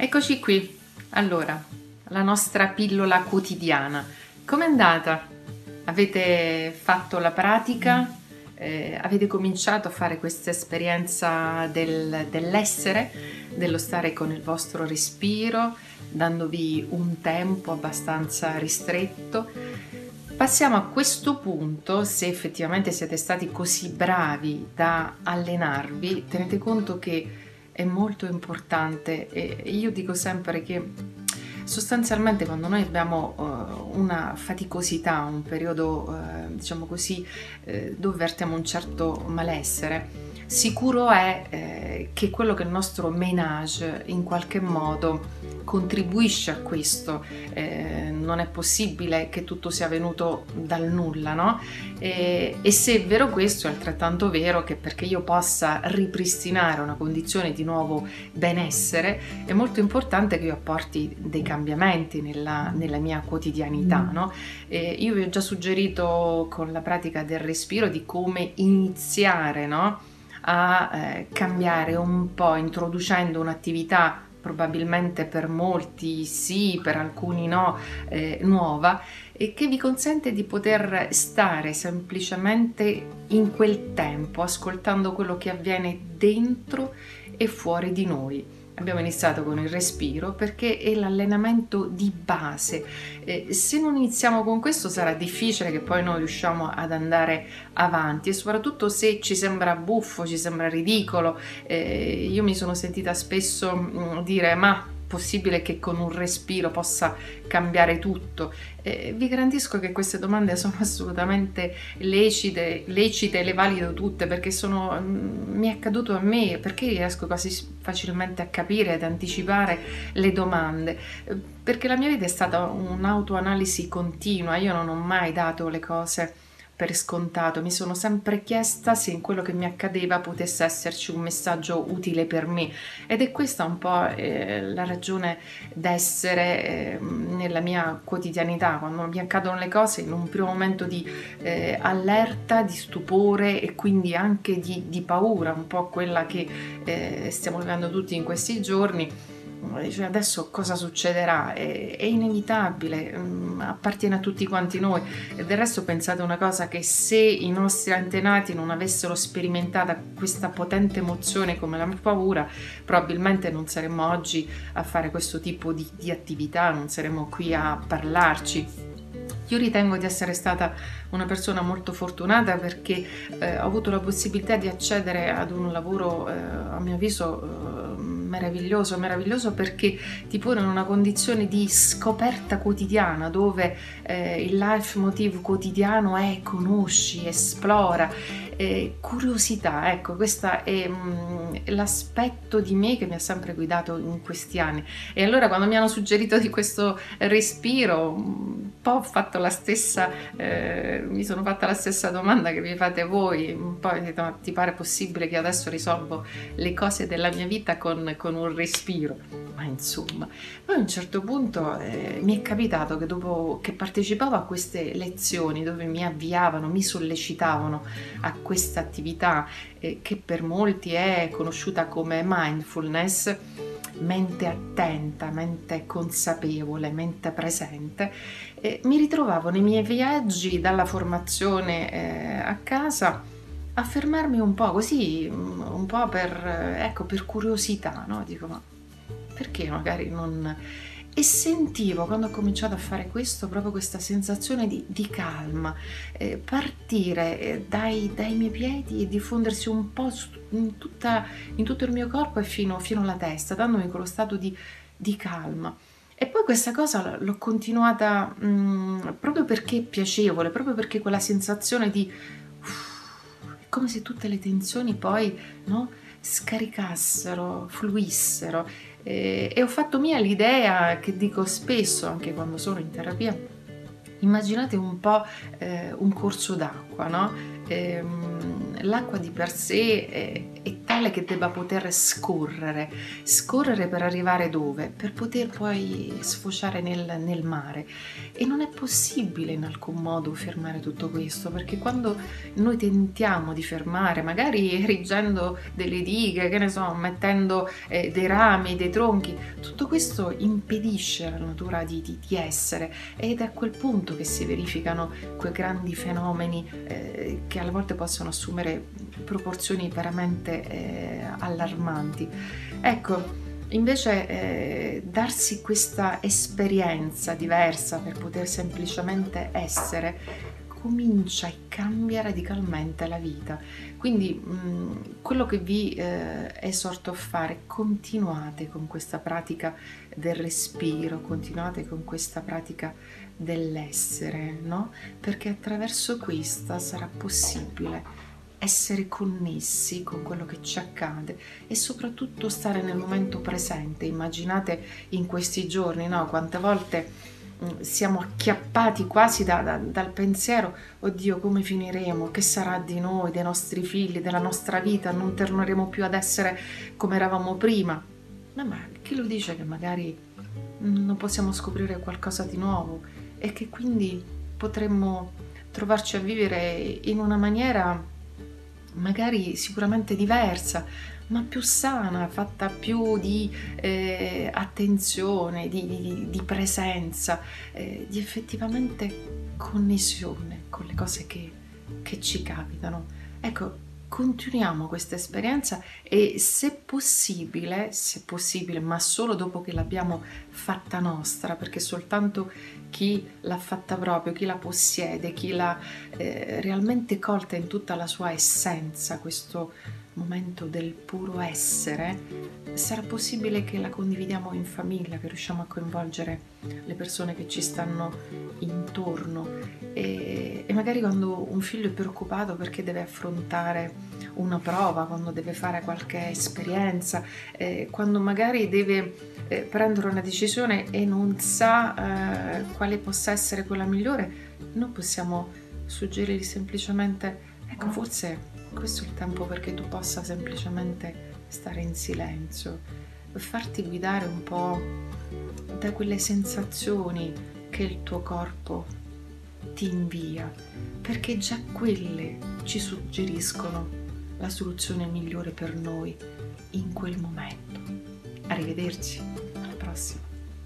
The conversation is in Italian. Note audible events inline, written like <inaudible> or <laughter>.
Eccoci qui. Allora, la nostra pillola quotidiana. Com'è andata? Avete fatto la pratica? Eh, avete cominciato a fare questa esperienza del, dell'essere, dello stare con il vostro respiro, dandovi un tempo abbastanza ristretto. Passiamo a questo punto, se effettivamente siete stati così bravi da allenarvi, tenete conto che è molto importante e io dico sempre che sostanzialmente quando noi abbiamo uh, una faticosità, un periodo uh, diciamo così uh, dove avvertiamo un certo malessere, sicuro è eh, che quello che il nostro menage in qualche modo contribuisce a questo. Eh, non è possibile che tutto sia venuto dal nulla, no? E, e, se è vero questo, è altrettanto vero che perché io possa ripristinare una condizione di nuovo benessere, è molto importante che io apporti dei cambiamenti nella, nella mia quotidianità, mm. no? E io vi ho già suggerito con la pratica del respiro di come iniziare, no? A eh, cambiare un po' introducendo un'attività probabilmente per molti sì, per alcuni no, eh, nuova e che vi consente di poter stare semplicemente in quel tempo, ascoltando quello che avviene dentro e fuori di noi abbiamo iniziato con il respiro perché è l'allenamento di base. Eh, se non iniziamo con questo sarà difficile che poi noi riusciamo ad andare avanti e soprattutto se ci sembra buffo, ci sembra ridicolo. Eh, io mi sono sentita spesso mh, mm, dire ma possibile che con un respiro possa cambiare tutto? Eh, vi garantisco che queste domande sono <laughs> assolutamente lecite, lecite, le valido tutte perché sono, mm, mi è accaduto a me, perché riesco quasi facilmente a capire ed anticipare le domande, eh, perché la mia vita è stata un'autoanalisi continua, io non ho mai dato le cose per scontato, mi sono sempre chiesta se in quello che mi accadeva potesse esserci un messaggio utile per me. Ed è questa un po' eh, la ragione d'essere eh, nella mia quotidianità, quando mi accadono le cose in un primo momento di eh, allerta, di stupore e quindi anche di, di paura, un po' quella che eh, stiamo vivendo tutti in questi giorni dice adesso cosa succederà? È, è inevitabile, um, appartiene a tutti quanti noi. E del resto pensate una cosa che se i nostri antenati non avessero sperimentata questa potente emozione come la paura, probabilmente non saremmo oggi a fare questo tipo di, di attività, non saremmo qui a parlarci. Io ritengo di essere stata una persona molto fortunata perché eh, ho avuto la possibilità di accedere ad un lavoro, eh, a mio avviso, eh, meraviglioso, meraviglioso perché ti pone in una condizione di scoperta quotidiana dove eh, il life motive quotidiano è conosci, esplora, eh, curiosità, ecco questo è mm, l'aspetto di me che mi ha sempre guidato in questi anni. E allora quando mi hanno suggerito di questo respiro un po' ho fatto la stessa, eh, mi sono fatta la stessa domanda che vi fate voi, un po' ti pare possibile che adesso risolvo le cose della mia vita con, con un respiro? Ma insomma, poi a un certo punto eh, mi è capitato che dopo che partecipavo a queste lezioni dove mi avviavano, mi sollecitavano a questa attività eh, che per molti è conosciuta come mindfulness, mente attenta, mente consapevole, mente presente, eh, mi ritrovavo nei miei viaggi dalla formazione eh, a casa a fermarmi un po' così, mm, un po' per, eh, ecco, per curiosità, no? Dico, ma perché magari non e sentivo quando ho cominciato a fare questo proprio questa sensazione di, di calma, eh, partire eh, dai, dai, miei piedi e diffondersi un po' in, tutta, in, tutto il mio corpo e fino, fino alla testa, dandomi quello stato di, di calma. E poi questa cosa l'ho continuata mh, mm, proprio perché è piacevole, proprio perché quella sensazione di... Come se tutte le tensioni poi no, scaricassero, fluissero e, e ho fatto mia l'idea che dico spesso anche quando sono in terapia. Immaginate un po' eh, un corso d'acqua, no? Ehm, l'acqua di per sé è, è tale che debba poter scorrere, scorrere per arrivare dove? Per poter poi sfociare nel, nel mare. E non è possibile in alcun modo fermare tutto questo, perché quando noi tentiamo di fermare, magari erigendo delle dighe, che ne so, mettendo eh, dei rami, dei tronchi, tutto questo impedisce alla natura di, di, di essere ed è a quel punto che si verificano quei grandi fenomeni eh, che alle volte possono assumere proporzioni veramente eh, allarmanti. Ecco, invece eh, darsi questa esperienza diversa per poter semplicemente essere comincia e cambia radicalmente la vita. Quindi mh, quello che vi eh, esorto a fare, continuate con questa pratica del respiro, continuate con questa pratica dell'essere, no? Perché attraverso questa sarà possibile essere connessi con quello che ci accade e soprattutto stare nel momento presente. Immaginate in questi giorni, no? Quante volte mm, siamo acchiappati quasi da, da, dal pensiero, oddio come finiremo, che sarà di noi, dei nostri figli, della nostra vita, non torneremo più ad essere come eravamo prima. Ma, ma chi lo dice che magari non possiamo scoprire qualcosa di nuovo e che quindi potremmo trovarci a vivere in una maniera magari sicuramente diversa, ma più sana, fatta più di eh, attenzione, di, di, di presenza, eh, di effettivamente connessione con le cose che, che ci capitano. Ecco, continuiamo questa esperienza e se possibile, se possibile, ma solo dopo che l'abbiamo fatta nostra, perché soltanto chi l'ha fatta proprio, chi la possiede, chi l'ha eh, realmente colta in tutta la sua essenza, questo momento del puro essere, sarà possibile che la condividiamo in famiglia, che riusciamo a coinvolgere le persone che ci stanno intorno. E, e magari quando un figlio è preoccupato perché deve affrontare una prova, quando deve fare qualche esperienza, eh, quando magari deve eh, prendere una decisione e non sa eh, quale possa essere quella migliore, noi possiamo suggerirgli semplicemente, ecco forse questo è il tempo perché tu possa semplicemente stare in silenzio, farti guidare un po' da quelle sensazioni che il tuo corpo ti invia, perché già quelle ci suggeriscono la soluzione migliore per noi in quel momento. Arrivederci, alla prossima.